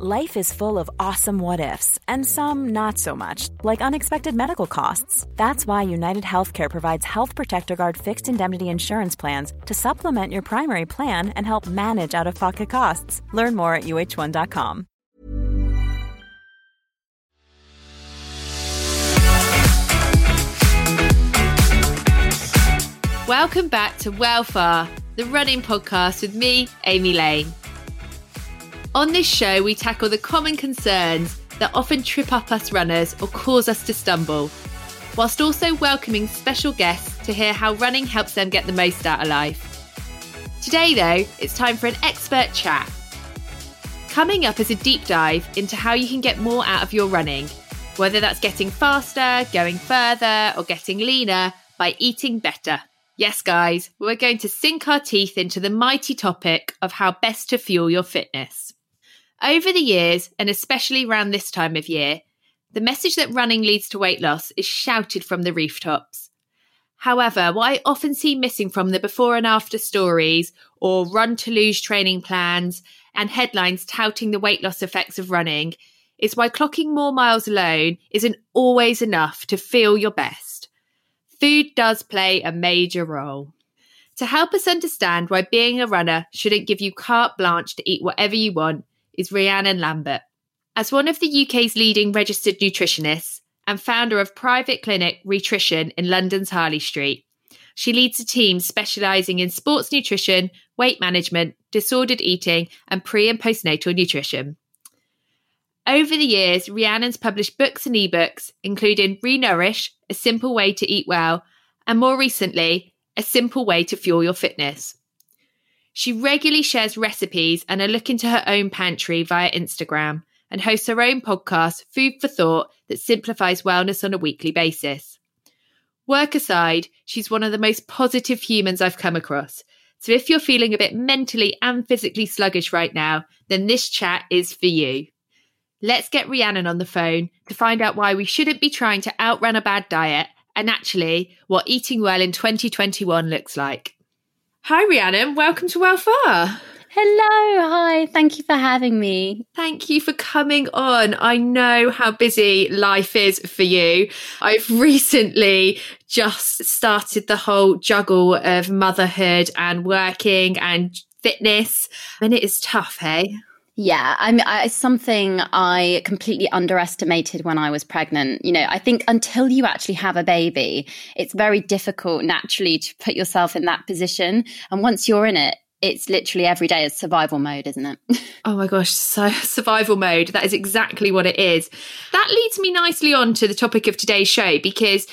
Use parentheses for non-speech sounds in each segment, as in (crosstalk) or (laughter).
Life is full of awesome what ifs, and some not so much, like unexpected medical costs. That's why United Healthcare provides Health Protector Guard fixed indemnity insurance plans to supplement your primary plan and help manage out of pocket costs. Learn more at uh1.com. Welcome back to Welfare, the running podcast with me, Amy Lane. On this show, we tackle the common concerns that often trip up us runners or cause us to stumble, whilst also welcoming special guests to hear how running helps them get the most out of life. Today, though, it's time for an expert chat. Coming up is a deep dive into how you can get more out of your running, whether that's getting faster, going further, or getting leaner by eating better. Yes, guys, we're going to sink our teeth into the mighty topic of how best to fuel your fitness. Over the years, and especially around this time of year, the message that running leads to weight loss is shouted from the rooftops. However, what I often see missing from the before and after stories or run to lose training plans and headlines touting the weight loss effects of running is why clocking more miles alone isn't always enough to feel your best. Food does play a major role. To help us understand why being a runner shouldn't give you carte blanche to eat whatever you want, is Rhiannon Lambert. As one of the UK's leading registered nutritionists and founder of private clinic Rhitrition in London's Harley Street, she leads a team specialising in sports nutrition, weight management, disordered eating, and pre and postnatal nutrition. Over the years, Rhiannon's published books and ebooks, including Renourish, A Simple Way to Eat Well, and more recently, A Simple Way to Fuel Your Fitness. She regularly shares recipes and a look into her own pantry via Instagram and hosts her own podcast, Food for Thought, that simplifies wellness on a weekly basis. Work aside, she's one of the most positive humans I've come across. So if you're feeling a bit mentally and physically sluggish right now, then this chat is for you. Let's get Rhiannon on the phone to find out why we shouldn't be trying to outrun a bad diet and actually what eating well in 2021 looks like. Hi, Rhiannon. Welcome to Welfare. Hello, hi. Thank you for having me. Thank you for coming on. I know how busy life is for you. I've (laughs) recently just started the whole juggle of motherhood and working and fitness, and it is tough, hey? Yeah, I mean, I, something I completely underestimated when I was pregnant. You know, I think until you actually have a baby, it's very difficult naturally to put yourself in that position. And once you're in it, it's literally every day is survival mode, isn't it? (laughs) oh my gosh, so survival mode. That is exactly what it is. That leads me nicely on to the topic of today's show because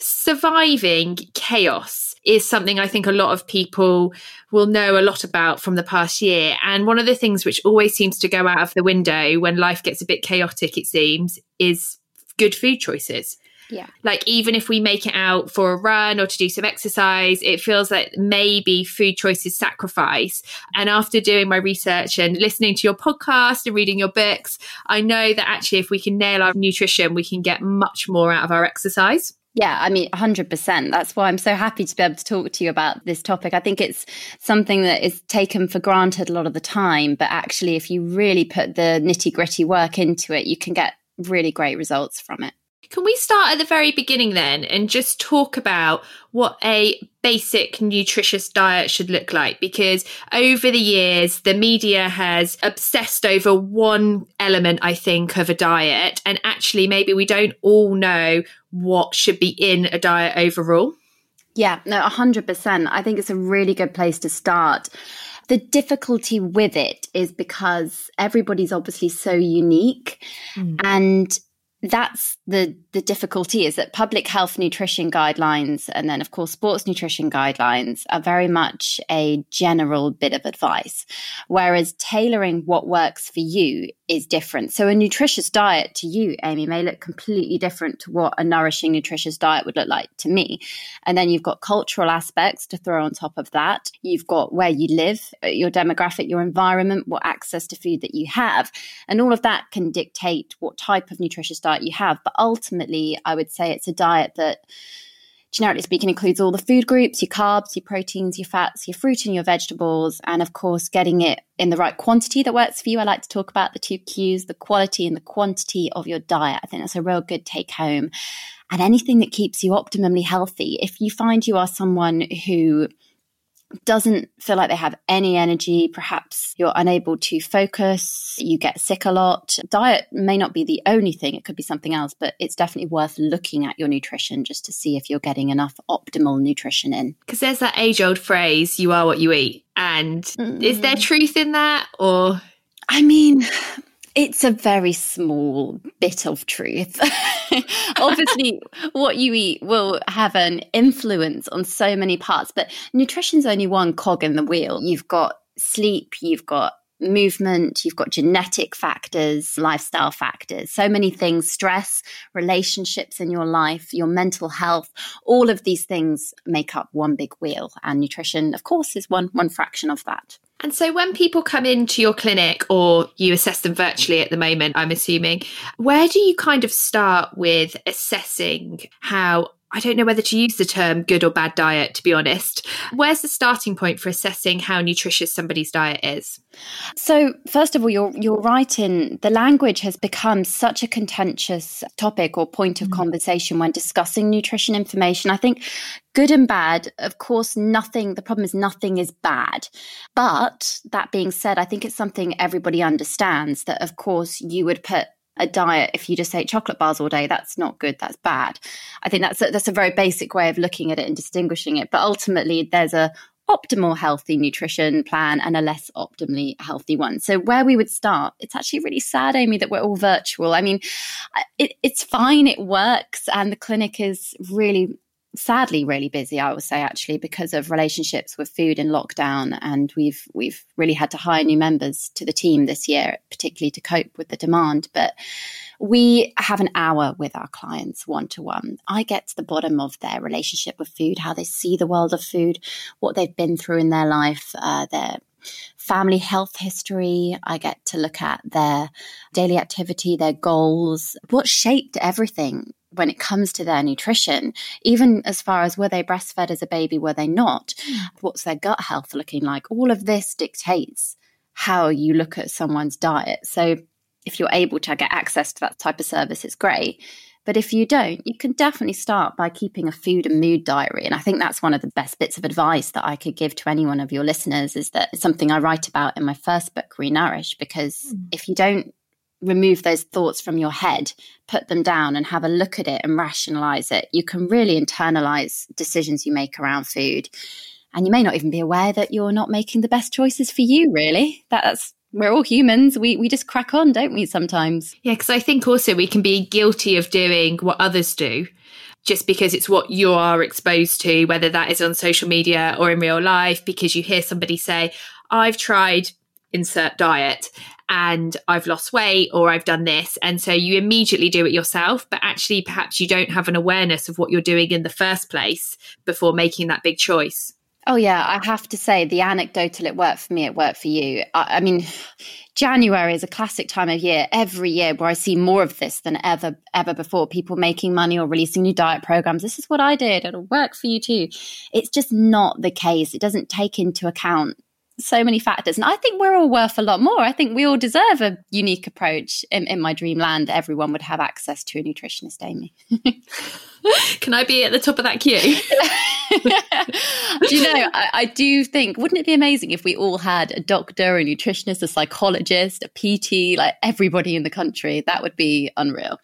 surviving chaos is something I think a lot of people will know a lot about from the past year. And one of the things which always seems to go out of the window when life gets a bit chaotic, it seems, is good food choices. Yeah. Like even if we make it out for a run or to do some exercise, it feels like maybe food choices sacrifice. And after doing my research and listening to your podcast and reading your books, I know that actually if we can nail our nutrition, we can get much more out of our exercise. Yeah, I mean, 100%. That's why I'm so happy to be able to talk to you about this topic. I think it's something that is taken for granted a lot of the time, but actually, if you really put the nitty gritty work into it, you can get really great results from it. Can we start at the very beginning then and just talk about what a basic nutritious diet should look like? Because over the years, the media has obsessed over one element, I think, of a diet. And actually, maybe we don't all know what should be in a diet overall. Yeah, no, 100%. I think it's a really good place to start. The difficulty with it is because everybody's obviously so unique. Mm. And that's the the difficulty is that public health nutrition guidelines and then of course sports nutrition guidelines are very much a general bit of advice. Whereas tailoring what works for you is different. So a nutritious diet to you amy may look completely different to what a nourishing nutritious diet would look like to me. And then you've got cultural aspects to throw on top of that. You've got where you live uh, your demographic your environment what access to food that you have. And all of that can dictate what type of nutritious diet you have. But ultimately ultimately, I would say it's a diet that generically speaking, includes all the food groups, your carbs, your proteins, your fats, your fruit and your vegetables, and of course, getting it in the right quantity that works for you. I like to talk about the two Qs, the quality and the quantity of your diet. I think that's a real good take home. And anything that keeps you optimally healthy. If you find you are someone who doesn't feel like they have any energy. Perhaps you're unable to focus, you get sick a lot. Diet may not be the only thing, it could be something else, but it's definitely worth looking at your nutrition just to see if you're getting enough optimal nutrition in. Because there's that age old phrase, you are what you eat. And mm. is there mm. truth in that or? I mean, it's a very small bit of truth. (laughs) Obviously, what you eat will have an influence on so many parts, but nutrition's only one cog in the wheel. You've got sleep, you've got movement, you've got genetic factors, lifestyle factors, so many things, stress, relationships in your life, your mental health, all of these things make up one big wheel. And nutrition, of course, is one one fraction of that. And so when people come into your clinic or you assess them virtually at the moment, I'm assuming, where do you kind of start with assessing how I don't know whether to use the term good or bad diet, to be honest. Where's the starting point for assessing how nutritious somebody's diet is? So, first of all, you're, you're right in the language has become such a contentious topic or point of mm. conversation when discussing nutrition information. I think good and bad, of course, nothing, the problem is nothing is bad. But that being said, I think it's something everybody understands that, of course, you would put a diet if you just ate chocolate bars all day that's not good that's bad i think that's a, that's a very basic way of looking at it and distinguishing it but ultimately there's a optimal healthy nutrition plan and a less optimally healthy one. So where we would start, it's actually really sad, Amy, that we're all virtual. I mean, it, it's fine, it works, and the clinic is really sadly really busy i would say actually because of relationships with food in lockdown and we've we've really had to hire new members to the team this year particularly to cope with the demand. But we have an hour with our clients one to one i get to the bottom of their relationship with food how they see the world of food what they've been through in their life uh, their family health history. I get to look at their daily activity, their goals, what shaped everything when it comes to their nutrition, even as far as were they breastfed as a baby, were they not? Mm. What's their gut health looking like? All of this dictates how you look at someone's diet. So if you're able to get access to that type of service, it's great. But if you don't, you can definitely start by keeping a food and mood diary. And I think that's one of the best bits of advice that I could give to any one of your listeners is that it's something I write about in my first book, Renourish, because mm. if you don't remove those thoughts from your head, put them down and have a look at it and rationalize it, you can really internalize decisions you make around food. And you may not even be aware that you're not making the best choices for you, really. That's we're all humans. We we just crack on, don't we, sometimes? Yeah, because I think also we can be guilty of doing what others do just because it's what you are exposed to, whether that is on social media or in real life, because you hear somebody say, I've tried insert diet and I've lost weight or I've done this. And so you immediately do it yourself, but actually, perhaps you don't have an awareness of what you're doing in the first place before making that big choice. Oh, yeah. I have to say, the anecdotal, it worked for me, it worked for you. I, I mean, January is a classic time of year every year where I see more of this than ever, ever before. People making money or releasing new diet programs. This is what I did. It'll work for you too. It's just not the case. It doesn't take into account so many factors. And I think we're all worth a lot more. I think we all deserve a unique approach. In, in my dreamland, everyone would have access to a nutritionist, Amy. (laughs) Can I be at the top of that queue? do you know, I, I, do think, wouldn't it be amazing if we all had a doctor, a nutritionist, a psychologist, a PT, like everybody in the country? That would be unreal.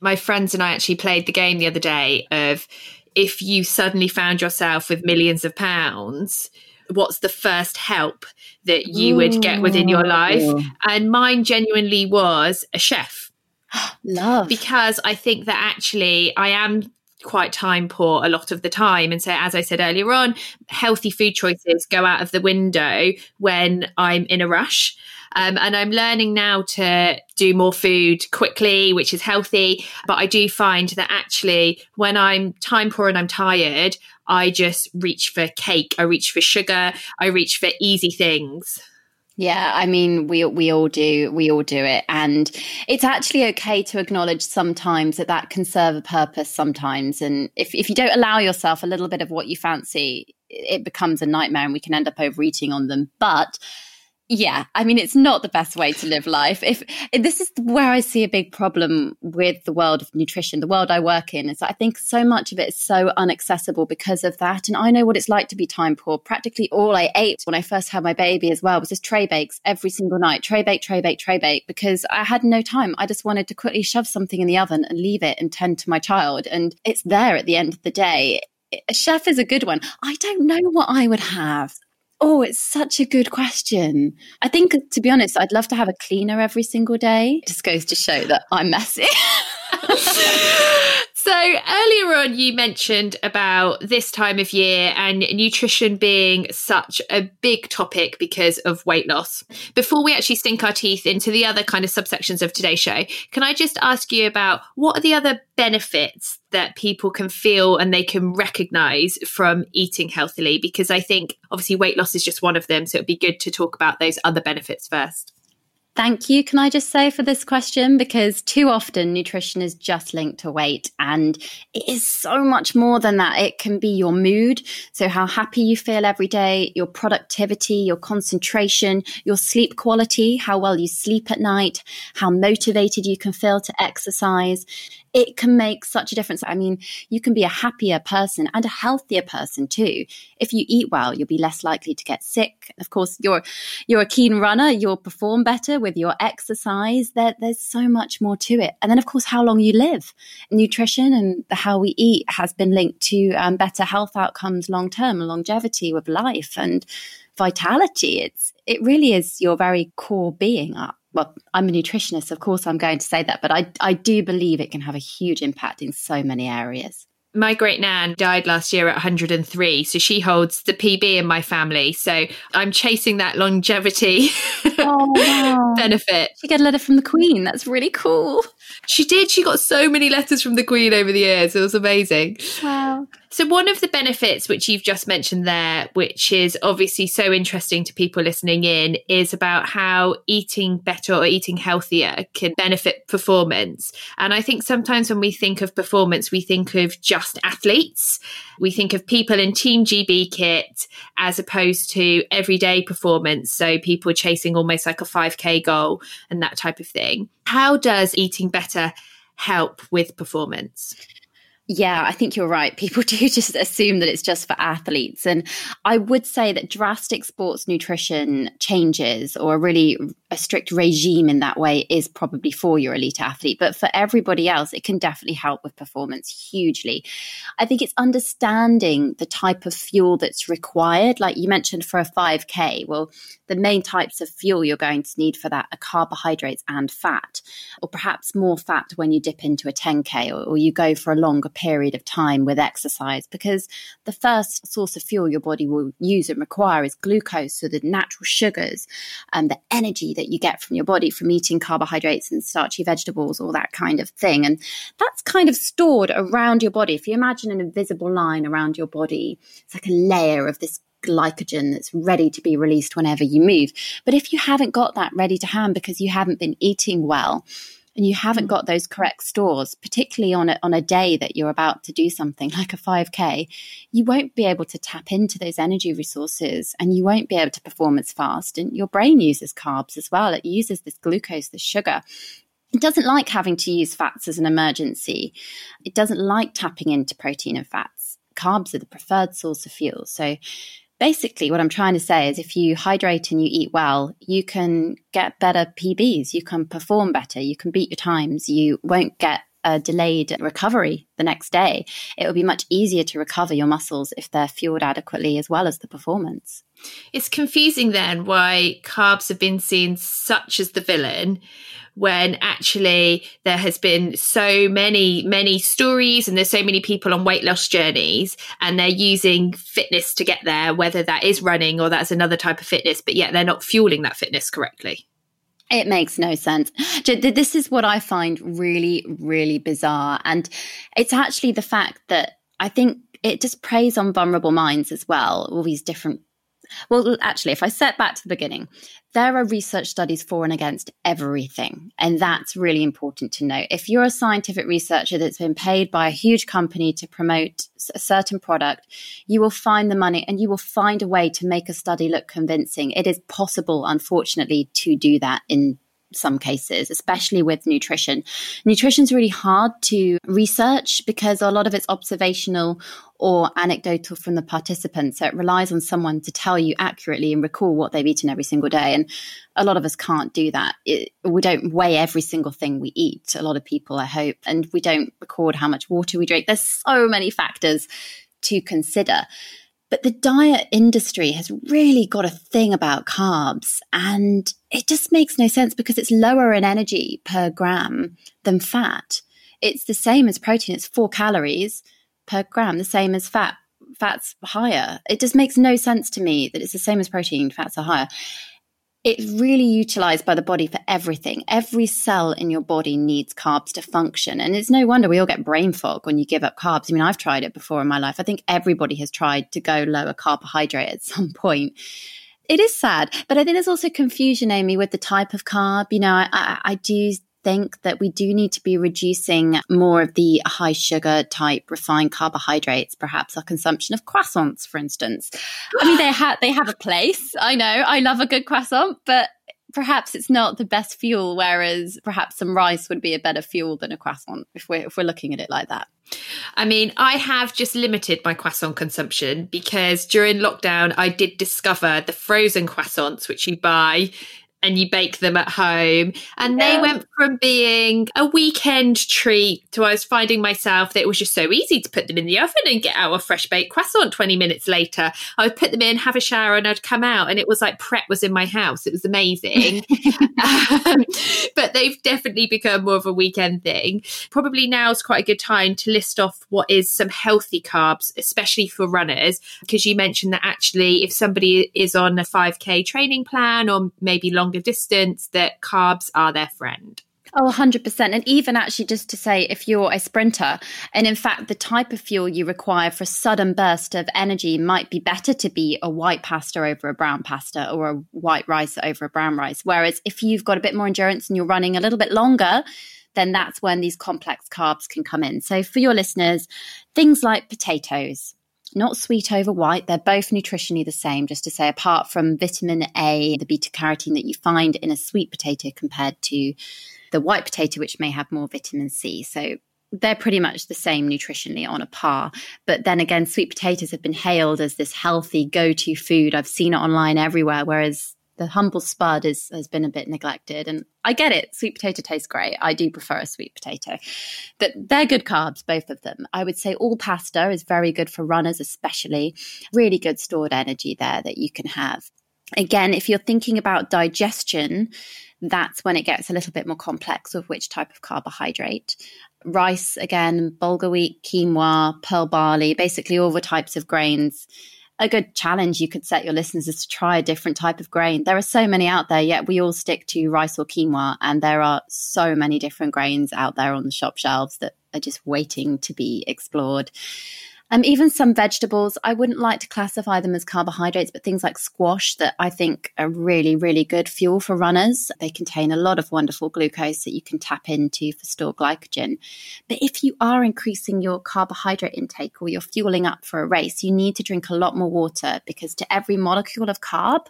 My friends and I actually played the game the other day of if you suddenly found yourself with millions of pounds, what's the first help that you would get within your life? And mine genuinely was a chef. (gasps) Love. Because I think that actually I am quite time poor a lot of the time. And so, as I said earlier on, healthy food choices go out of the window when I'm in a rush. Um, and I'm learning now to do more food quickly, which is healthy. But I do find that actually, when I'm time poor and I'm tired, I just reach for cake, I reach for sugar, I reach for easy things. Yeah, I mean, we we all do we all do it, and it's actually okay to acknowledge sometimes that that can serve a purpose sometimes, and if if you don't allow yourself a little bit of what you fancy, it becomes a nightmare, and we can end up overeating on them. But yeah, I mean, it's not the best way to live life. If, this is where I see a big problem with the world of nutrition, the world I work in, is I think so much of it is so unaccessible because of that. And I know what it's like to be time poor. Practically all I ate when I first had my baby as well was just tray bakes every single night, tray bake, tray bake, tray bake, because I had no time. I just wanted to quickly shove something in the oven and leave it and tend to my child. And it's there at the end of the day a chef is a good one. I don't know what I would have. Oh, it's such a good question. I think, to be honest, I'd love to have a cleaner every single day. Just goes to show that I'm messy. (laughs) So earlier on, you mentioned about this time of year and nutrition being such a big topic because of weight loss. Before we actually sink our teeth into the other kind of subsections of today's show, can I just ask you about what are the other benefits that people can feel and they can recognize from eating healthily? Because I think obviously weight loss is just one of them. So it'd be good to talk about those other benefits first. Thank you, can I just say, for this question? Because too often nutrition is just linked to weight and it is so much more than that. It can be your mood. So, how happy you feel every day, your productivity, your concentration, your sleep quality, how well you sleep at night, how motivated you can feel to exercise it can make such a difference. I mean, you can be a happier person and a healthier person too. If you eat well, you'll be less likely to get sick. Of course, you're you're a keen runner, you'll perform better with your exercise. There, there's so much more to it. And then, of course, how long you live. Nutrition and how we eat has been linked to um, better health outcomes long term, longevity with life and vitality. It's it really is your very core being up well, I'm a nutritionist, of course I'm going to say that, but I, I do believe it can have a huge impact in so many areas. My great nan died last year at 103, so she holds the PB in my family. So I'm chasing that longevity (laughs) oh, wow. benefit. She got a letter from the Queen. That's really cool. She did. She got so many letters from the Queen over the years. It was amazing. Wow. So, one of the benefits which you've just mentioned there, which is obviously so interesting to people listening in, is about how eating better or eating healthier can benefit performance. And I think sometimes when we think of performance, we think of just athletes. We think of people in Team GB kit as opposed to everyday performance. So, people chasing almost like a 5K goal and that type of thing. How does eating better help with performance? Yeah, I think you're right. (laughs) People do just assume that it's just for athletes. And I would say that drastic sports nutrition changes or a really a strict regime in that way is probably for your elite athlete. But for everybody else, it can definitely help with performance hugely. I think it's understanding the type of fuel that's required. Like you mentioned for a 5K, well, the main types of fuel you're going to need for that are carbohydrates and fat, or perhaps more fat when you dip into a 10K or, or you go for a longer period of time with exercise, because the first source of fuel your body will use and require is glucose, so the natural sugars and the energy that you get from your body from eating carbohydrates and starchy vegetables, all that kind of thing. And that's kind of stored around your body. If you imagine an invisible line around your body, it's like a layer of this glycogen that's ready to be released whenever you move. But if you haven't got that ready to hand because you haven't been eating well, and you haven't got those correct stores, particularly on a, on a day that you're about to do something (laughs) like a 5K, you won't be able to tap into those energy resources and you won't be able to perform as fast. And your brain uses carbs as well. It uses this glucose, this sugar. It doesn't like having to use fats as an emergency. It doesn't like tapping into protein and fats. Carbs are the preferred source of fuel. So basically what I'm trying to say is if you hydrate and you eat well, you can get better PBs, you can perform better, you can beat your times, you won't get a delayed recovery the next day. It will be much easier to recover your muscles if they're fueled adequately as well as the performance. It's confusing then why carbs have been seen such as the villain when actually there has been so many, many stories and there's so many people on weight loss journeys and they're using fitness to get there, whether that is running or that's another type of fitness, but yet they're not fueling that fitness correctly. It makes no sense. This is what I find really, really bizarre. And it's actually the fact that I think it just preys on vulnerable minds as well, all these different Well, actually, if I set back to the beginning, there are research studies for and against everything. And that's really important to know. If you're a scientific researcher that's been paid by a huge company to promote a certain product, you will find the money and you will find a way to make a study look convincing. It is possible, unfortunately, to do that in some cases, especially with nutrition. Nutrition is really hard to research because a lot of it's observational or anecdotal from the participants. So it relies on someone to tell you accurately and recall what they've eaten every single day. And a lot of us can't do that. It, we don't weigh every single thing we eat. A lot of people, I hope, and we don't record how much water we drink. There's so many factors to consider. But the diet industry has really got a thing about carbs and it just makes no sense because it's lower in energy per gram than fat. It's the same as protein, it's four calories per gram, the same as fat. Fat's higher. It just makes no sense to me that it's the same as protein, fats are higher it's really utilized by the body for everything. Every cell in your body needs carbs to function. And it's no wonder we all get brain fog when you give up carbs. I mean, I've tried it before in my life. I think everybody has tried to go lower carbohydrate at (laughs) some point. It is sad, but I think there's also confusion, Amy, with the type of carb. You know, I, I, I do think that we do need to be reducing more of the high sugar type refined carbohydrates, perhaps our consumption of croissants, for instance. I mean, they have they have a place. I know, I love a good croissant, but perhaps it's not the best fuel. Whereas perhaps some rice would be a better fuel than a croissant if we're if we're looking at it like that. I mean, I have just limited my croissant consumption because during lockdown, I did discover the frozen croissants, which you buy and you bake them at home. And yeah. they went from being a weekend treat to I was finding myself that it was just so easy to put them in the oven and get out a fresh baked croissant 20 minutes later. I would put them in, have a shower, and I'd come out, and it was like Pret was in my house. It was amazing. (laughs) um, but they've definitely become more of a weekend thing. Probably now is quite a good time to list off what is some healthy carbs, especially for runners, because you mentioned that actually, if somebody is on a 5K training plan or maybe longer longer distance, that carbs are their friend. Oh, 100%. And even actually, just to say, if you're a sprinter, and in fact, the type of fuel you require for a sudden burst of energy might be better to be a white pasta over a brown pasta or a white rice over a brown rice. Whereas if you've got a bit more endurance and you're running a little bit longer, then that's when these complex carbs can come in. So for your listeners, things like potatoes, not sweet over white. They're both nutritionally the same, just to say, apart from vitamin A, the beta carotene that you find in a sweet potato compared to the white potato, which may have more vitamin C. So they're pretty much the same nutritionally on a par. But then again, sweet potatoes have been hailed as this healthy go to food. I've seen it online everywhere, whereas the humble spud is, has been a bit neglected. And I get it. Sweet potato tastes great. I do prefer a sweet potato. But they're good carbs, both of them. I would say all pasta is very good for runners, especially. Really good stored energy there that you can have. Again, if you're thinking about digestion, that's when it gets a little bit more complex with which type of carbohydrate. Rice, again, bulgur wheat, quinoa, pearl barley, basically all the types of grains a good challenge you could set your listeners is to try a different type of grain. There are so many out there, yet we all stick to rice or quinoa, and there are so many different grains out there on the shop shelves that are just waiting to be explored. Um, even some vegetables, I wouldn't like to classify them as carbohydrates, but things like squash that I think are really, really good fuel for runners. They contain a lot of wonderful glucose that you can tap into for stored glycogen. But if you are increasing your carbohydrate intake or you're fueling up for a race, you need to drink a lot more water because to every molecule of carb,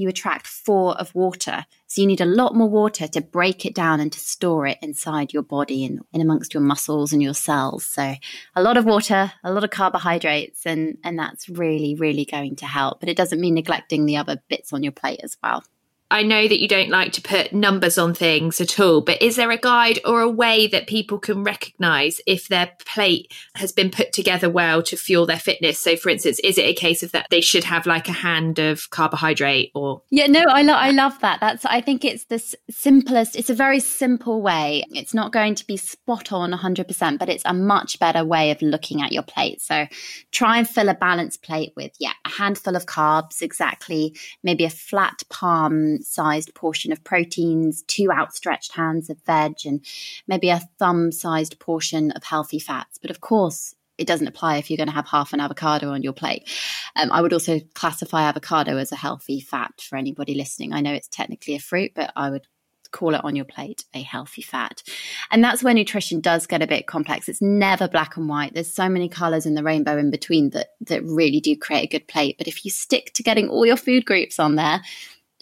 you attract four of water. So you need a lot more water to break it down and to store it inside your body and in amongst your muscles and your cells. So a lot of water, a lot of carbohydrates, and, and that's really, really going to help. But it doesn't mean neglecting the other bits on your plate as well. I know that you don't like to put numbers on things at all, but is there a guide or a way that people can recognize if their plate has been put together well to fuel their fitness? So, for instance, is it a case of that they should have like a hand of carbohydrate or? Yeah, no, I, lo- I love that. That's, I think it's the simplest, it's a very simple way. It's not going to be spot on 100%, but it's a much better way of looking at your plate. So, try and fill a balanced plate with, yeah, a handful of carbs, exactly, maybe a flat palm sized portion of proteins, two outstretched hands of veg, and maybe a thumb sized portion of healthy fats. But of course, it doesn't apply if you're going to have half an avocado on your plate. Um, I would also classify avocado as a healthy fat for anybody listening. I know it's technically a fruit, but I would call it on your plate a healthy fat. And that's where nutrition does get a bit complex. It's never black and white. There's so many colors in the rainbow in between that that really do create a good plate. But if you stick to getting all your food groups on there,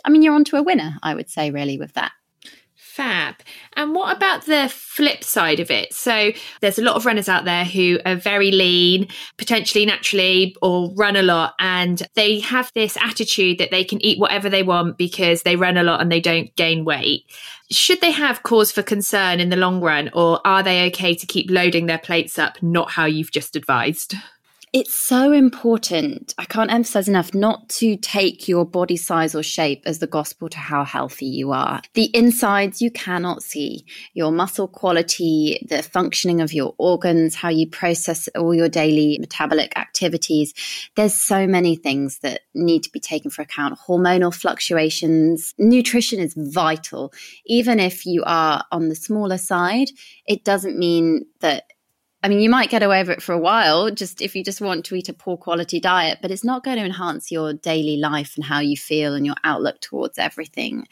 I mean, you're onto a winner, I would say, really, with that. Fab. And what about the flip side of it? So there's a lot of runners out there who are very lean, potentially naturally, or run a lot, and they have this attitude that they can eat whatever they want because they run a lot and they don't gain weight. Should they have cause for concern in the long run, or are they okay to keep loading their plates up, not how you've just advised? It's so important. I can't emphasize enough not to take your body size or shape as the gospel to how healthy you are. The insides you cannot see, your muscle quality, the functioning of your organs, how you process all your daily metabolic activities. There's so many things that need to be taken for account. Hormonal fluctuations, nutrition is vital. Even if you are on the smaller side, it doesn't mean that I mean, you might get away with it for a while, just if you just want to eat a poor quality diet, but it's not going to enhance your daily life and how you feel and your outlook towards everything.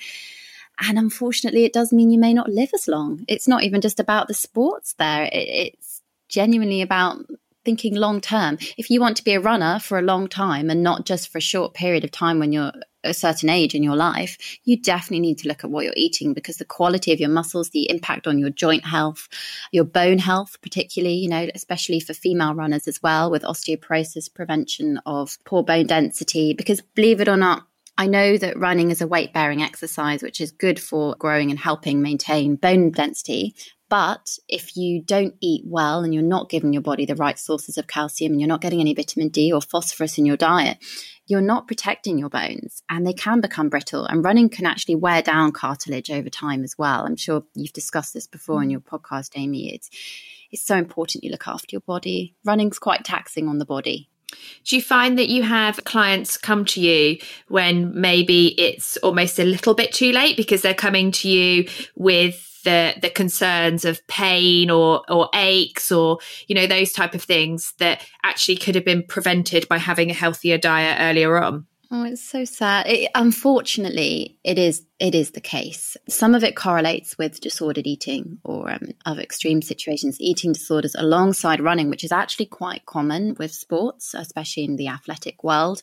And unfortunately, it does mean you may not live as long. It's not even just about the sports there, it's genuinely about thinking long term. If you want to be a runner for a long time and not just for a short period of time when you're a certain age in your life, you definitely need to look at what you're eating because the quality of your muscles, the impact on your joint health, your bone health, particularly, you know, especially for female runners as well, with osteoporosis, prevention of poor bone density. Because believe it or not, I know that running is a weight bearing exercise, which is good for growing and helping maintain bone density. But if you don't eat well and you're not giving your body the right sources of calcium and you're not getting any vitamin D or phosphorus in your diet, you're not protecting your bones and they can become brittle. And running can actually wear down cartilage over time as well. I'm sure you've discussed this before in mm. your podcast, Amy. It's, it's so important you look after your body. Running's quite taxing on the body. Do you find that you have clients come to you when maybe it's almost a little bit too late because they're coming to you with the the concerns of pain or or aches or you know those type of things that actually could have been prevented by having a healthier diet earlier on Oh, it's so sad. It, unfortunately, it is it is the case. Some of it correlates with disordered eating or um, other extreme situations, eating disorders alongside running, which is actually quite common with sports, especially in the athletic world.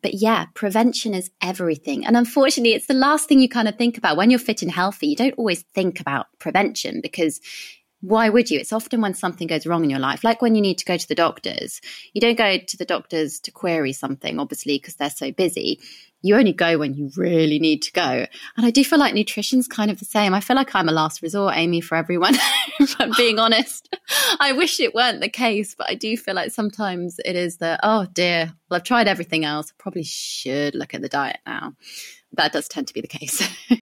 But yeah, prevention is everything. And unfortunately, it's the last thing you kind of think about when you're fit and healthy. You don't always think about prevention because why would you? It's often when something goes wrong in your life, like when you need to go to the doctors. You don't go to the doctors to query something, obviously, because they're so busy. You only go when you really need to go. And I do feel like nutrition's kind of the same. I feel like I'm a last resort, Amy, for everyone, (laughs) if I'm being honest. I wish it weren't the case, but I do feel like sometimes it is the, oh dear, well, I've tried everything else. I probably should look at the diet now. That does tend to be the case. (laughs)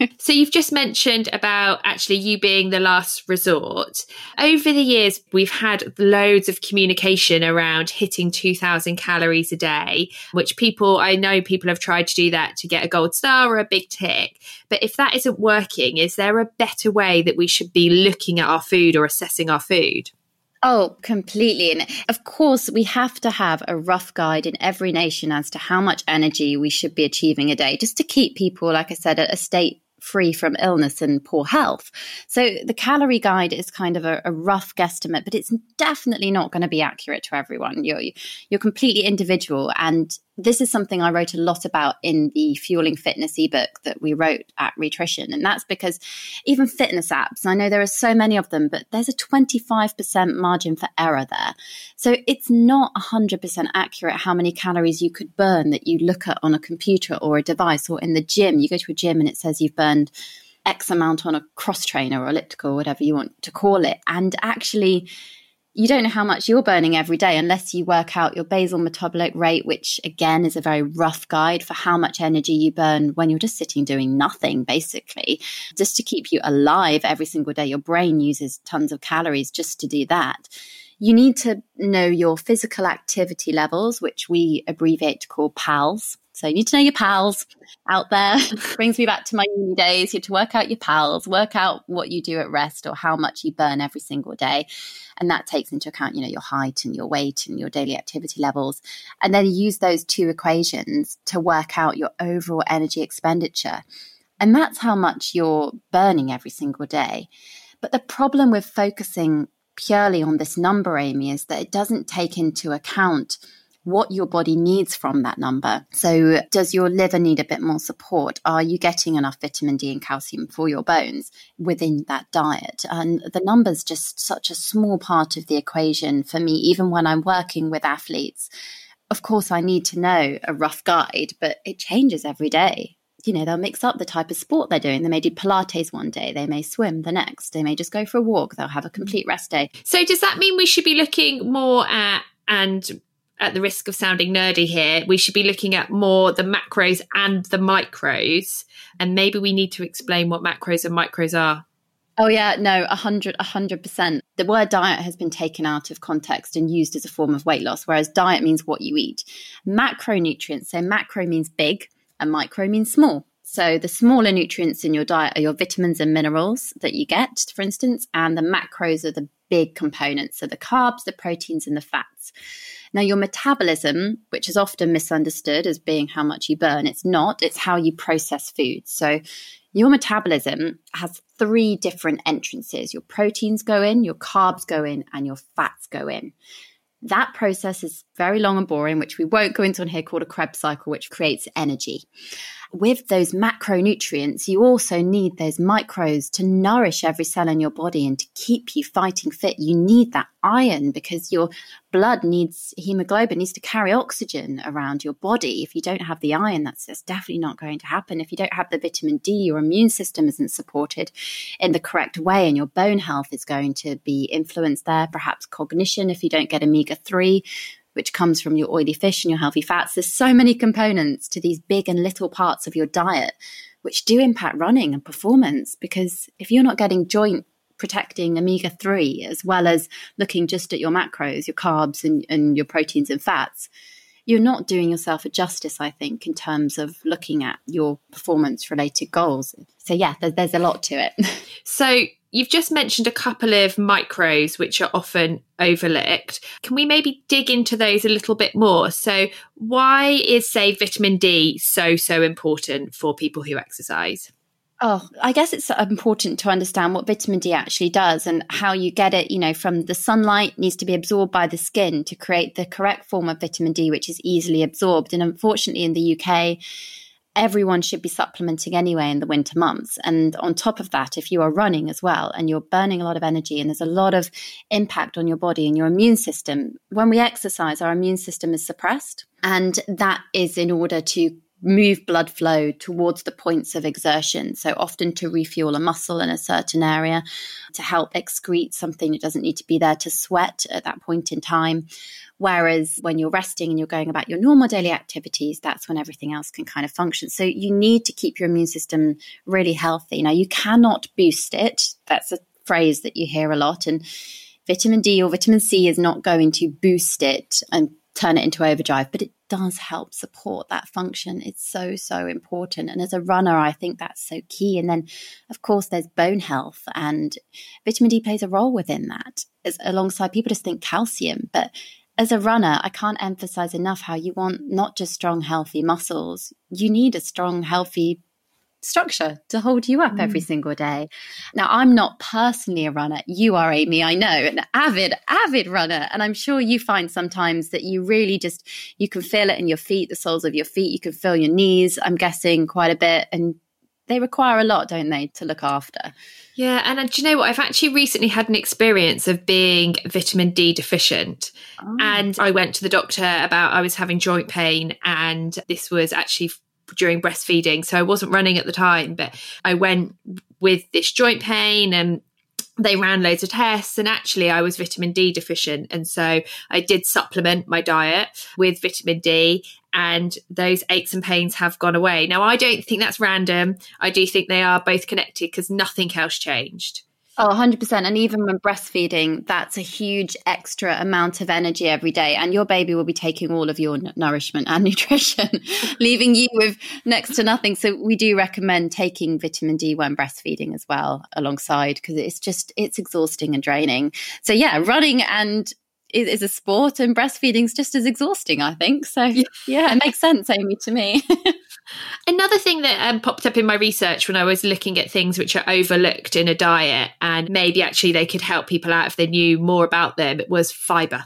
(laughs) so you've just mentioned about actually you being the last resort. Over the years, we've had loads of communication around hitting 2000 calories a day, which people, I know people have tried to do that to get a gold star or a big tick. But if that isn't working, is there a better way that we should be looking at our food or assessing our food? Oh, completely. And of course, we have to have a rough guide in every nation as to how much energy we should be achieving a day, just to keep people, like I said, at a state free from illness and poor health. So the calorie guide is kind of a, a rough guesstimate, but it's definitely not going to be accurate to everyone. You're, you're completely individual. And this is something I wrote a lot about in the Fueling Fitness ebook that we wrote at Rhitrition. And that's because even fitness apps, I know there are so many of them, but there's a 25% margin for error there. So it's not 100% accurate how many calories you could burn that you look at on a computer or a device or in the gym. You go to a gym and it says you've burned X amount on a cross trainer or elliptical, whatever you want to call it. And actually, you don't know how much you're burning every day unless you work out your basal metabolic rate, which again is a very rough guide for how much energy you burn when you're just sitting doing nothing, basically, just to keep you alive every single day. Your brain uses tons of calories just to do that. You need to know your physical activity levels, which we abbreviate to call PALS. So you need to know your pals out there. (laughs) Brings me back to my uni days. You have to work out your pals, work out what you do at rest or how much you burn every single day. And that takes into account, you know, your height and your weight and your daily activity levels. And then use those two equations to work out your overall energy expenditure. And that's how much you're burning every single day. But the problem with focusing purely on this number, Amy, is that it doesn't take into account what your body needs from that number. So, does your liver need a bit more support? Are you getting enough vitamin D and calcium for your bones within that diet? And the number's just such a small part of the equation for me, even when I'm working with athletes. Of course, I need to know a rough guide, but it changes every day you know, they'll mix up the type of sport they're doing. They may do Pilates one day, they may swim the next, they may just go for a walk, they'll have a complete rest day. So, does that mean we should be looking more at and at the risk of sounding nerdy here, we should be looking at more the macros and the micros. And maybe we need to explain what macros and micros are. Oh yeah, no, a hundred, a hundred percent. The word diet has been taken out of context and used as a form of weight loss, whereas diet means what you eat. Macronutrients, so macro means big and micro means small. So the smaller nutrients in your diet are your vitamins and minerals that you get, for instance, and the macros are the big components, so the carbs, the proteins, and the fats. Now, your metabolism, which is often misunderstood as being how much you burn, it's not, it's how you process food. So, your metabolism has three different entrances your proteins go in, your carbs go in, and your fats go in. That process is very long and boring, which we won't go into on here, called a Krebs cycle, which creates energy with those macronutrients, you also need those micros to nourish every cell in your body and to keep you fighting fit. You need that iron because your blood needs hemoglobin, needs to carry oxygen around your body. If you don't have the iron, that's, that's definitely not going to happen. If you don't have the vitamin D, your immune system isn't supported in the correct way, and your bone health is going to be influenced there. Perhaps cognition if you don't get omega 3 which comes from your oily fish and your healthy fats. There's so many components to these big and little parts of your diet which do impact running and performance because if you're not getting joint protecting omega 3 as well as looking just at your macros, your carbs and, and your proteins and fats, you're not doing yourself a justice, I think, in terms of looking at your performance related goals. So, yeah, there's, there's a lot to it. (laughs) So, You've just mentioned a couple of micros which are often overlooked. Can we maybe dig into those a little bit more? So, why is, say, vitamin D so, so important for people who exercise? Oh, I guess it's important to understand what vitamin D actually does and how you get it, you know, from the sunlight needs to be absorbed by the skin to create the correct form of vitamin D, which is easily absorbed. And unfortunately, in the UK, everyone should be supplementing anyway in the winter months. And on top of that, if you are running as well and you're burning a lot of energy and there's a lot of impact on your body and your immune system, when we exercise, our immune system is suppressed. And that is in order to move blood flow towards the points of exertion. So often to refuel a muscle in a certain area, to help excrete something that doesn't need to be there to sweat at that point in time. Whereas when you're resting and you're going about your normal daily activities, that's when everything else can kind of function. So you need to keep your immune system really healthy. Now, you cannot boost it. That's a phrase that you hear a lot. And vitamin D or vitamin C is not going to boost it and turn it into overdrive, but it does help support that function. It's so, so important. And as a runner, I think that's so key. And then, of course, there's bone health, and vitamin D plays a role within that, as, alongside people just think calcium, but as a runner, I can't emphasize enough how you want not just strong, healthy muscles, you need a strong, healthy structure to hold you up mm. every single day. Now, I'm not personally a runner. You are, Amy, I know, an avid, avid runner. And I'm sure you find sometimes that you really just, you can feel it in your feet, the soles of your feet. You can feel your knees, I'm guessing, quite a bit. And they require a lot, don't they, to look after? Yeah, and uh, do you know what? I've actually recently had an experience of being vitamin D deficient. Oh. And I went to the doctor about I was having joint pain, and this was actually during breastfeeding. So I wasn't running at the time, but I went with this joint pain and they ran loads of tests and actually I was vitamin D deficient and so I did supplement my diet with vitamin D and those aches and pains have gone away. Now I don't think that's random. I do think they are both connected because nothing else changed. Oh, 100%. And even when breastfeeding, that's a huge extra amount of energy every day. And your baby will be taking all of your n- nourishment and (laughs) nutrition, (laughs) leaving you with next to nothing. So we do recommend taking vitamin D when breastfeeding as well alongside because it's just, it's exhausting and draining. So yeah, running and is, is a sport and breastfeeding is just as exhausting, I think. So yeah, yeah it makes sense, Amy, to me. (laughs) Another thing that um, popped up in my research when I was looking at things which are overlooked in a diet and maybe actually they could help people out if they knew more about them was fiber.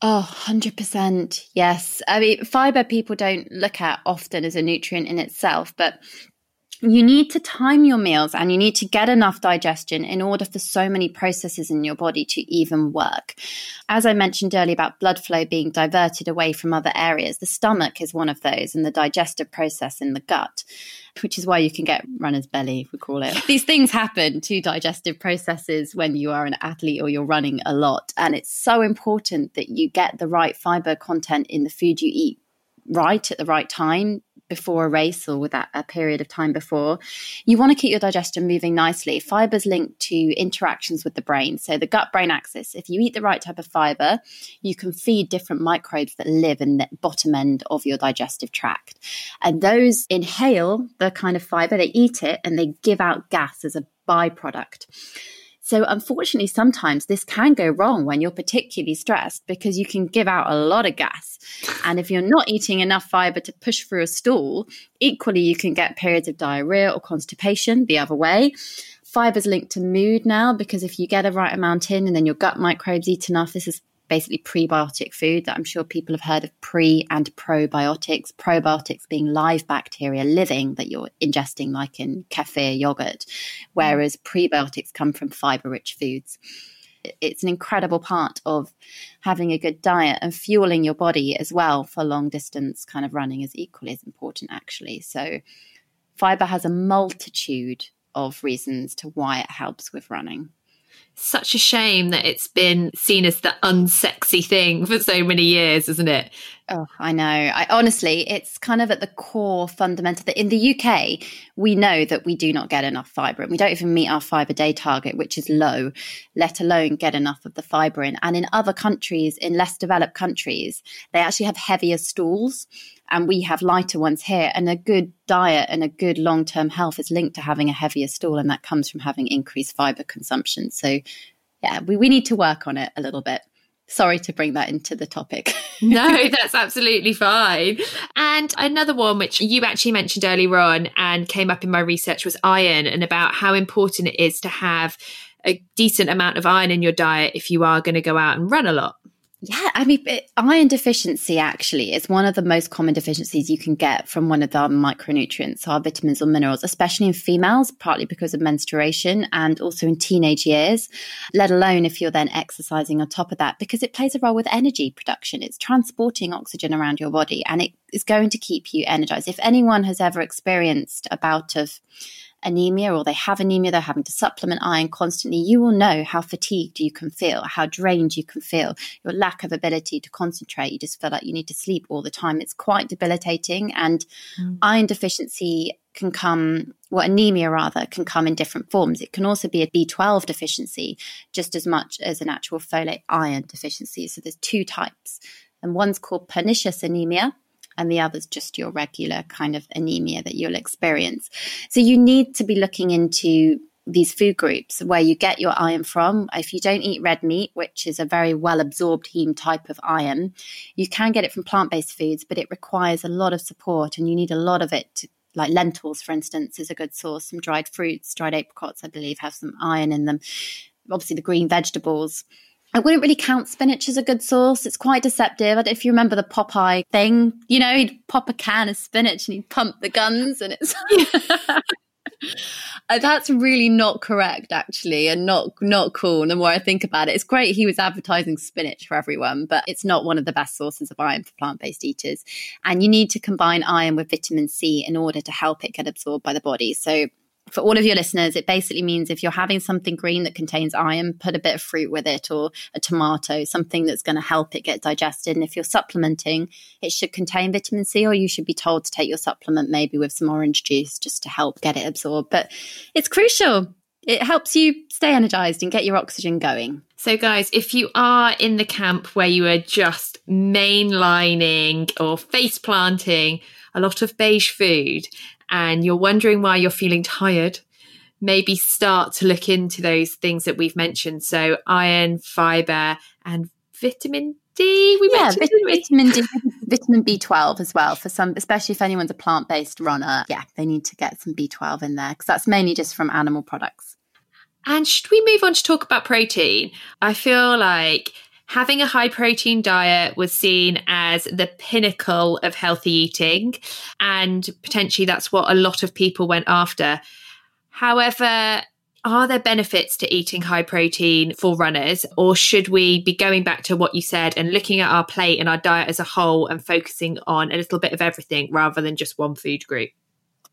Oh, 100%. Yes. I mean, fiber people don't look at often as a nutrient in itself, but you need to time your meals and you need to get enough digestion in order for so many processes in your body to even work. As I mentioned earlier about blood flow being diverted away from other areas, the stomach is one of those and the digestive process in the gut, which is why you can get runner's belly, we call it. These things happen to digestive processes when you are an athlete or you're running a lot. And it's so important that you get the right fiber content in the food you eat right at the right time before a race or with that a period of time before, you want to keep your digestion moving nicely. Fiber's linked to interactions with the brain. So the gut brain axis, if you eat the right type of fiber, you can feed different microbes that live in the bottom end of your digestive tract. And those inhale the kind of fiber, they eat it and they give out gas as a byproduct. So, unfortunately, sometimes this can go wrong when you're particularly stressed because you can give out a lot of gas. And if you're not eating enough fiber to push through a stool, equally, you can get periods of diarrhea or constipation the other way. Fiber's linked to mood now because if you get a right amount in and then your gut microbes eat enough, this is basically prebiotic food that I'm sure people have heard of pre and probiotics. Probiotics being live bacteria living that you're ingesting, like in kefir yogurt, whereas prebiotics come from fiber rich foods. It's an incredible part of having a good diet and fueling your body as well for long distance kind of running is equally as important, actually. So, fiber has a multitude of reasons to why it helps with running such a shame that it's been seen as the unsexy thing (laughs) for so many years, isn't it? Oh, I know. I honestly, it's kind of at the core fundamental that in the UK, we know that we do not get enough fibre and we don't even meet our fibre day target, which is low, let alone get enough of the fibre in. And in other countries, in less developed countries, they actually have heavier stools and we have lighter ones here. And a good diet and a good long term health is linked to having a heavier stool, and that comes from having increased fiber consumption. So, yeah, we, we need to work on it a little bit. Sorry to bring that into the topic. (laughs) no, (laughs) that's absolutely fine. And another one, which you actually mentioned earlier on and came up in my research, was iron and about how important it is to have a decent amount of iron in your diet if you are going to go out and run a lot. Yeah, I mean, iron deficiency actually is one of the most common deficiencies you can get from one of the micronutrients, our vitamins or minerals, especially in females, partly because of menstruation and also in teenage years, let alone if you're then exercising on top of that, because it plays a role with energy production. It's transporting oxygen around your body and it is going to keep you energized. If anyone has ever experienced a bout of anemia or they have anemia, they're having to supplement iron constantly, you will know how fatigued you can feel, how drained you can feel, your lack of ability to concentrate. You just feel like you need to sleep all the time. It's quite debilitating. And mm. iron deficiency can come, well, anemia rather, can come in different forms. It can also be a B12 deficiency just as much as an actual folate iron deficiency. So there's two types. And one's called pernicious anemia, and the other's just your regular kind of anemia that you'll experience. So you need to be looking into these food groups where you get your iron from. If you don't eat red meat, which is a very well absorbed heme type of iron, you can get it from plant based foods, but it requires a lot of support and you need a lot of it to like lentils, for instance, is a good source. Some dried fruits, dried apricots, I believe, have some iron in them. Obviously, the green vegetables. I wouldn't really count spinach as a good source. It's quite deceptive. If you remember the Popeye thing, you know, he'd pop a can of spinach and he'd pump the guns, and it's (laughs) Uh, that's really not correct, actually, and not not cool. And the more I think about it, it's great he was advertising spinach for everyone, but it's not one of the best sources of iron for plant based eaters. And you need to combine iron with vitamin C in order to help it get absorbed by the body. So for all of your listeners, it basically means if you're having something green that contains iron, put a bit of fruit with it or a tomato, something that's going to help it get digested. And if you're supplementing, it should contain vitamin C, or you should be told to take your supplement maybe with some orange juice just to help get it absorbed. But it's crucial. It helps you stay energized and get your oxygen going. So, guys, if you are in the camp where you are just mainlining or face planting a lot of beige food and you're wondering why you're feeling tired, maybe start to look into those things that we've mentioned. So iron, fiber, and vitamin D. We yeah, mentioned vitamin, D, vitamin B12 as well for some, especially if anyone's a plant based runner. Yeah, they need to get some B12 in there because that's mainly just from animal products. And should we move on to talk about protein? I feel like having a high protein diet was seen as the pinnacle of healthy eating. And potentially that's what a lot of people went after. However, are there benefits to eating high protein for runners, or should we be going back to what you said and looking at our plate and our diet as a whole and focusing on a little bit of everything rather than just one food group?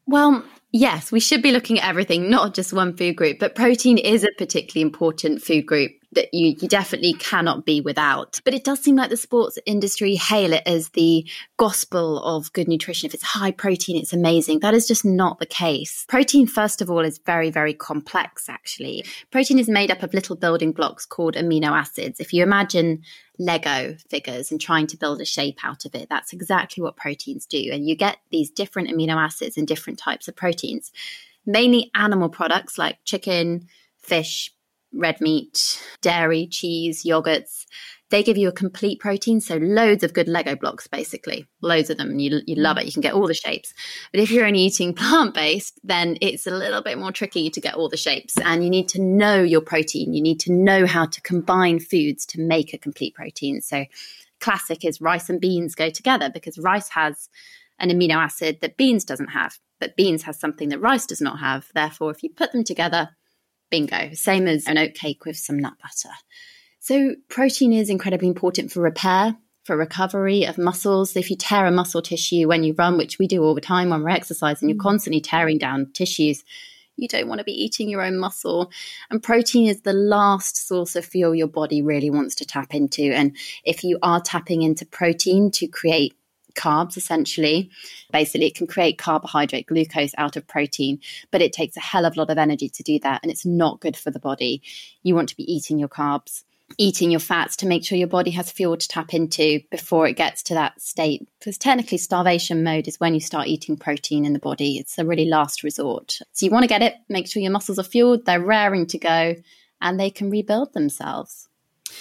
Well, yes, we should be looking at everything, not just one food group, but protein is a particularly important food group that you, you definitely cannot be without. But it does seem like the sports industry hail it as the gospel of good nutrition. If it's high protein, it's amazing. That is just not the case. Protein, first of all, is very, very complex, actually. Protein is made up of little building blocks called amino acids. If you imagine Lego figures and trying to build a shape out of it, that's exactly what proteins do. And you get these different amino acids and different types of proteins, mainly animal products like chicken, fish, red meat, dairy, cheese, yogurts. They give you a complete protein, so loads of good Lego blocks, basically, loads of them, and you, you mm. love it. You can get all the shapes. But if you're only eating (laughs) plant based, then it's a little bit more tricky to get all the shapes. And you need to know your protein. You need to know how to combine foods to make a complete protein. So, classic is rice and beans go together because rice has an amino acid that beans doesn't have, but beans has something that rice does not have. Therefore, if you put them together, bingo, same as an oat cake with some nut butter. So, protein is incredibly important for repair, for recovery of muscles. If you tear a muscle tissue when you run, which we do all the time when we're exercising, you're mm. constantly tearing down tissues. You don't want to be eating your own muscle. And protein is the last source of fuel your body really wants to tap into. And if you are tapping into protein to create carbs essentially. Basically, it can create carbohydrate, glucose out of protein, but it takes a hell of a lot of energy to do that. And it's not good for the body. You want to be eating your carbs, eating your fats to make sure your body has fuel to tap into before it gets to that state. Because technically, starvation mode is when you start eating protein in the body. It's a really last resort. So you want to get it, make sure your muscles are fueled, they're raring to go, and they can rebuild themselves.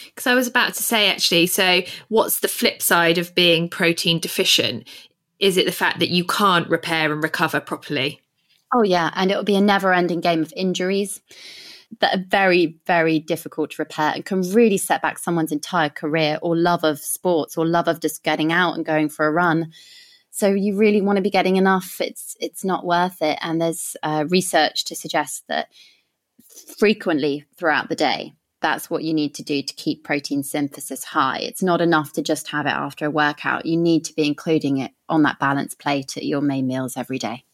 Because I was about to say, actually, so what's the flip side of being protein deficient? Is it the fact that you can't repair and recover properly? Oh, yeah. And it will be a never ending game of injuries that are very, very difficult to repair and can really set back someone's entire career or love of sports or love of just getting out and going for a run. So you really want to be getting enough. It's it's not worth it. And there's uh, research to suggest that frequently throughout the day, that's what you need to do to keep protein synthesis high. It's not enough to just have it after a workout. You need to be including it on that balanced plate at your main meals every day.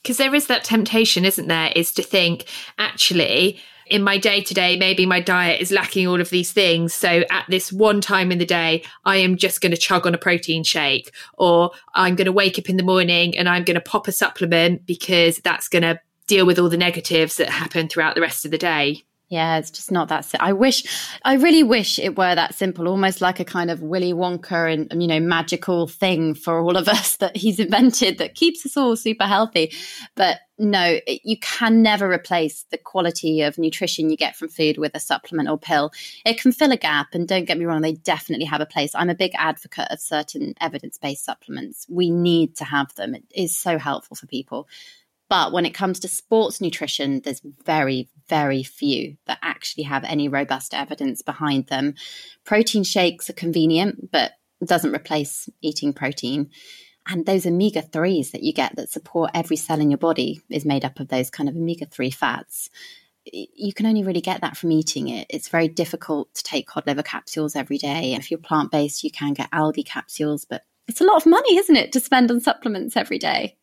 Because there is that temptation, isn't there, is to think, actually, in my day to day, maybe my diet is lacking all of these things. So at this one time in the day, I am just going to chug on a protein shake, or I'm going to wake up in the morning and I'm going to pop a supplement because that's going to deal with all the negatives that happen throughout the rest of the day. Yeah, it's just not that. Si- I wish, I really wish it were that simple, almost like a kind of Willy Wonka and um, you know magical thing for all of (laughs) us that he's invented that keeps us all super healthy. But no, it, you can never replace the quality of nutrition you get from food with a supplement or pill. It can fill a gap, and don't get me wrong, they definitely have a place. I'm a big advocate of certain evidence based supplements. We need to have them. It is so helpful for people. But when it comes to sports nutrition, there's very, very few that actually have any robust evidence behind them. Protein shakes are convenient, but doesn't replace eating protein. And those omega 3s that you get that support every cell in your body is made up of those kind of omega 3 fats. You can only really get that from eating it. It's very difficult to take cod liver capsules every day. If you're plant based, you can get algae capsules, but it's a lot of money, isn't it, to spend on supplements every day?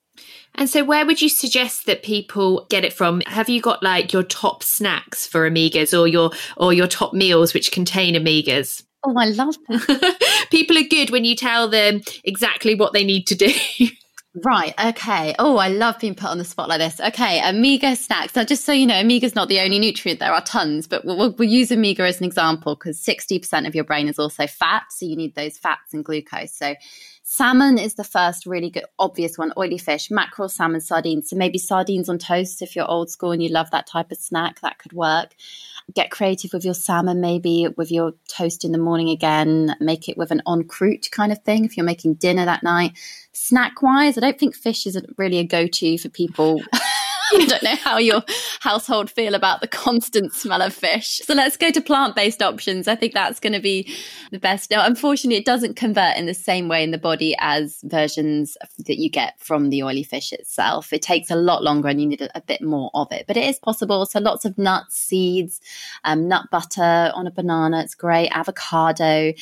And so, where would you suggest that people get it from? Have you got like your top snacks for omegas, or your or your top meals which contain omegas? Oh, I love that. (laughs) people are good when you tell them exactly what they need to do. Right. Okay. Oh, I love being put on the spot like this. Okay. Omega snacks. Now, just so you know, omega is not the only nutrient. There are tons, but we'll, we'll use omega as an example because 60% of your brain is also fat. So you need those fats and glucose. So Salmon is the first really good, obvious one. Oily fish, mackerel, salmon, sardines. So maybe sardines on toast if you're old school and you love that type of snack, that could work. Get creative with your salmon, maybe with your toast in the morning again. Make it with an en croute kind of thing if you're making dinner that night. Snack wise, I don't think fish is really a go to for people. (laughs) (laughs) I don't know how your household feel about the constant smell of fish. So let's go to plant based options. I think that's going to be the best. Now, unfortunately, it doesn't convert in the same way in the body as versions that you get from the oily fish itself. It takes a lot longer and you need a, a bit more of it, but it is possible. So lots of nuts, seeds, um, nut butter on a banana. It's great. Avocado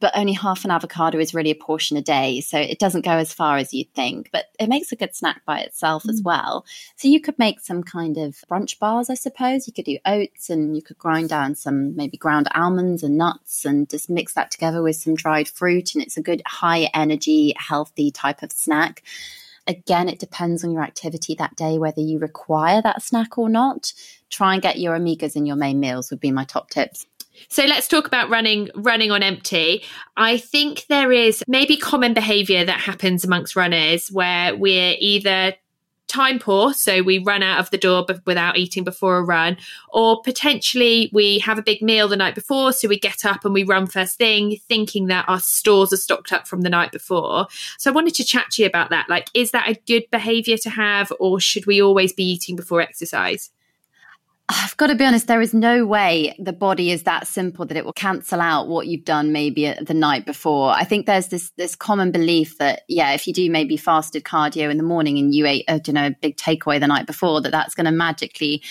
but only half an avocado is really a portion a day. So it doesn't go as far as you'd think, but it makes a good snack by itself mm. as well. So you could make some kind of brunch bars, I suppose. You could do oats and you could grind down some maybe ground almonds and nuts and just mix that together with some dried fruit. And it's a good high energy, healthy type of snack. Again, it depends on your activity that day, whether you require that snack or not. Try and get your omegas in your main meals would be my top tips. So let's talk about running running on empty. I think there is maybe common behavior that happens amongst runners where we're either time poor, so we run out of the door without eating before a run, or potentially we have a big meal the night before, so we get up and we run first thing, thinking that our stores are stocked up from the night before. So I wanted to chat to you about that. Like, is that a good behavior to have, or should we always be eating before exercise? I've got to be honest, there is no way the body is that simple that it will cancel out what you've done maybe uh, the night before. I think there's this this common belief that yeah, if you do maybe fasted cardio in the morning and you ate a you know a big takeaway the night before, that that's going to magically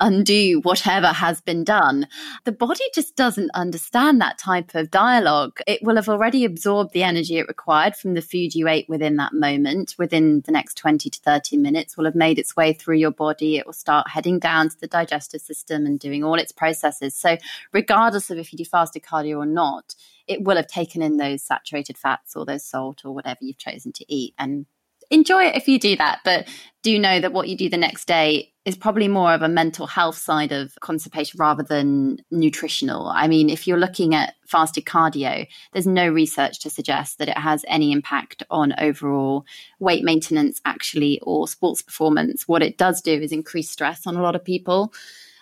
undo whatever has been done. The body just doesn't understand that type of dialogue. It will have already absorbed the energy it required from the food you ate within that moment. Within the next 20 to 30 minutes, will have made its way through your body. It will start heading down to the digestive system and doing all its processes. So, regardless of if you do fasted cardio or not, it will have taken in those saturated fats or those salt or whatever you've chosen to eat and enjoy it if you do that, but do know that what you do the next day is probably more of a mental health side of constipation rather than nutritional. I mean, if you're looking at fasted cardio, there's no research to suggest that it has any impact on overall weight maintenance, actually, or sports performance. What it does do is increase stress on a lot of people.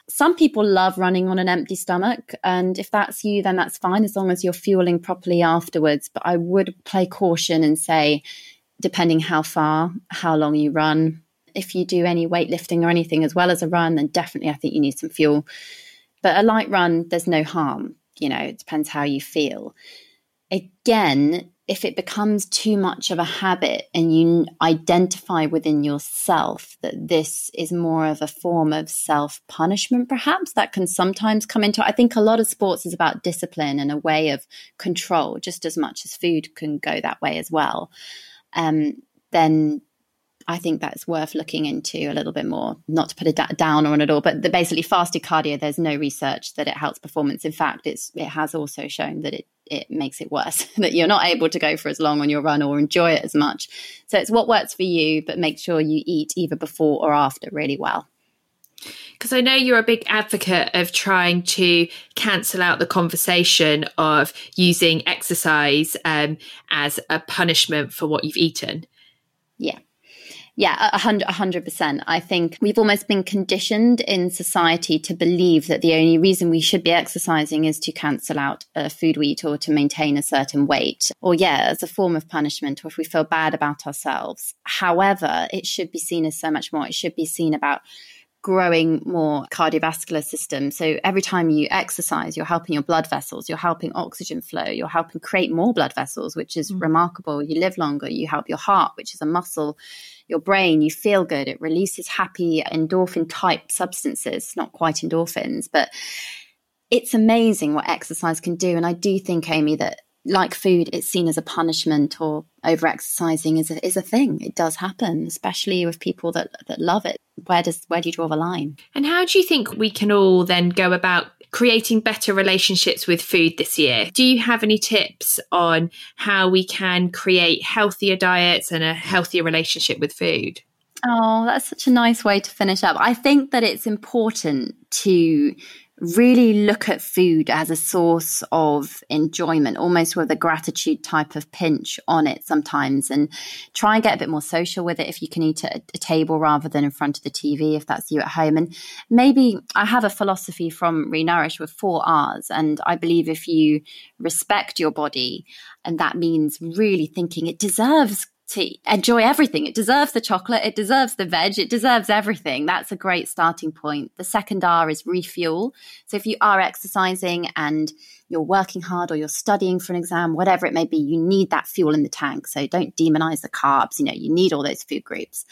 Some people love running on an empty stomach. And if that's you, then that's fine as long as you're fueling properly afterwards. But I would play caution and say, depending how far, how long you run. If you do any weightlifting or anything as well as a run, then definitely I think you need some fuel. But a light run, there's no harm. You know, it depends how you feel. Again, if it becomes too much of a habit and you identify within yourself that this is more of a form of self punishment, perhaps that can sometimes come into. I think a lot of sports is about discipline and a way of control, just as much as food can go that way as well um, then I think that's worth looking into a little bit more. Not to put a da- down on it all, but the basically fasted cardio, there's no research that it helps performance. In fact, it's it has also shown that it it makes it worse. (laughs) that you're not able to go for as long on your run or enjoy it as much. So it's what works for you, but make sure you eat either before or after really well. Because I know you're a big advocate of trying to cancel out the conversation of using exercise um, as a punishment for what you've eaten. Yeah. Yeah, a hundred, a hundred percent. I think we've almost been conditioned in society to believe that the only reason we should be exercising is to cancel out a food we eat or to maintain a certain weight, or yeah, as a form of punishment, or if we feel bad about ourselves. However, it should be seen as so much more. It should be seen about growing more cardiovascular system. So every time you exercise, you're helping your blood vessels, you're helping oxygen flow, you're helping create more blood vessels, which is mm. remarkable. You live longer, you help your heart, which is a muscle, your brain, you feel good. It releases happy endorphin type substances, not quite endorphins, but it's amazing what exercise can do. And I do think, Amy, that like food, it's seen as a punishment or over exercising is a, is a thing. It does happen, especially with people that, that love it. Where does where do you draw the line? And how do you think we can all then go about creating better relationships with food this year? Do you have any tips on how we can create healthier diets and a healthier relationship with food? Oh, that's such a nice way to finish up. I think that it's important to really look at food as a source of enjoyment, almost with a gratitude type of pinch on it sometimes, and try and get a bit more social with it if you can eat at a table rather than in front of the TV, if that's you at home. And maybe I have a philosophy from Renourish with four R's, and I believe if you respect your body, and that means really thinking it deserves to enjoy everything. It deserves the chocolate, it deserves the veg, it deserves everything. That's a great starting point. The second R is refuel. So if you are exercising and you're working hard or you're studying for an exam, whatever it may be, you need that fuel in the tank. So don't demonize the carbs. You know, you need all those food groups.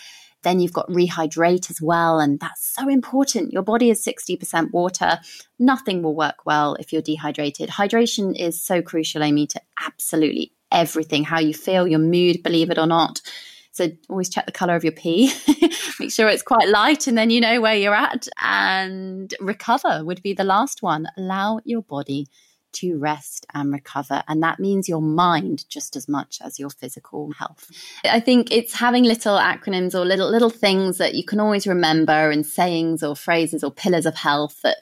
Then you've got rehydrate as well. And that's so important. Your body is 60% water. Nothing will work well if you're dehydrated. Hydration is so crucial, Amy, to absolutely everything, how you feel, your mood, believe it or not. So always check the color of your pee. (laughs) Make sure it's quite light and then you know where you're at. And recover would be the last one. Allow your body to rest and recover. And that means your mind just as much as your physical health. I think it's having little acronyms or little little things that you can always remember and sayings or phrases or pillars of health that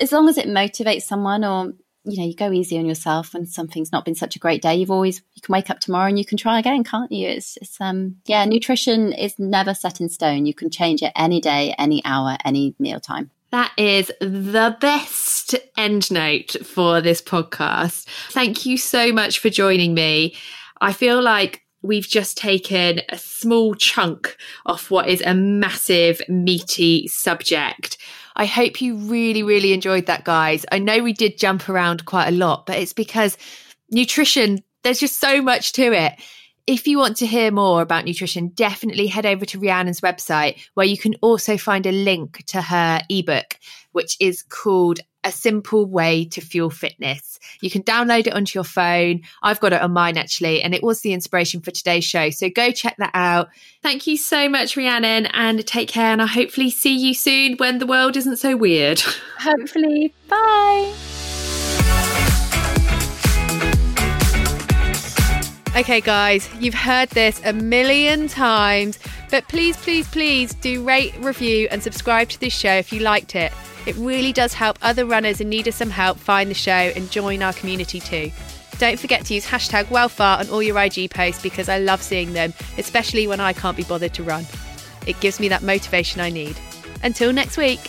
as long as it motivates someone or you know, you go easy on yourself when something's not been such a great day. You've always you can wake up tomorrow and you can try again, can't you? It's it's um yeah, nutrition is never set in stone. You can change it any day, any hour, any meal time. That is the best end note for this podcast. Thank you so much for joining me. I feel like we've just taken a small chunk off what is a massive, meaty subject. I hope you really, really enjoyed that, guys. I know we did jump around quite a lot, but it's because nutrition, there's just so much to it. If you want to hear more about nutrition, definitely head over to Rhiannon's website, where you can also find a link to her ebook, which is called a simple way to fuel fitness. You can download it onto your phone. I've got it on mine actually, and it was the inspiration for today's show. So go check that out. Thank you so much, Rhiannon, and take care. And I hopefully see you soon when the world isn't so weird. (laughs) Hopefully. Bye. Okay, guys, you've heard this a million times, but please, please, please do rate, review, and subscribe to this show if you liked it. It really does help other runners in need of some help find the show and join our community too. Don't forget to use hashtag Wellfar on all your IG posts because I love seeing them, especially when I can't be bothered to run. It gives me that motivation I need. Until next week.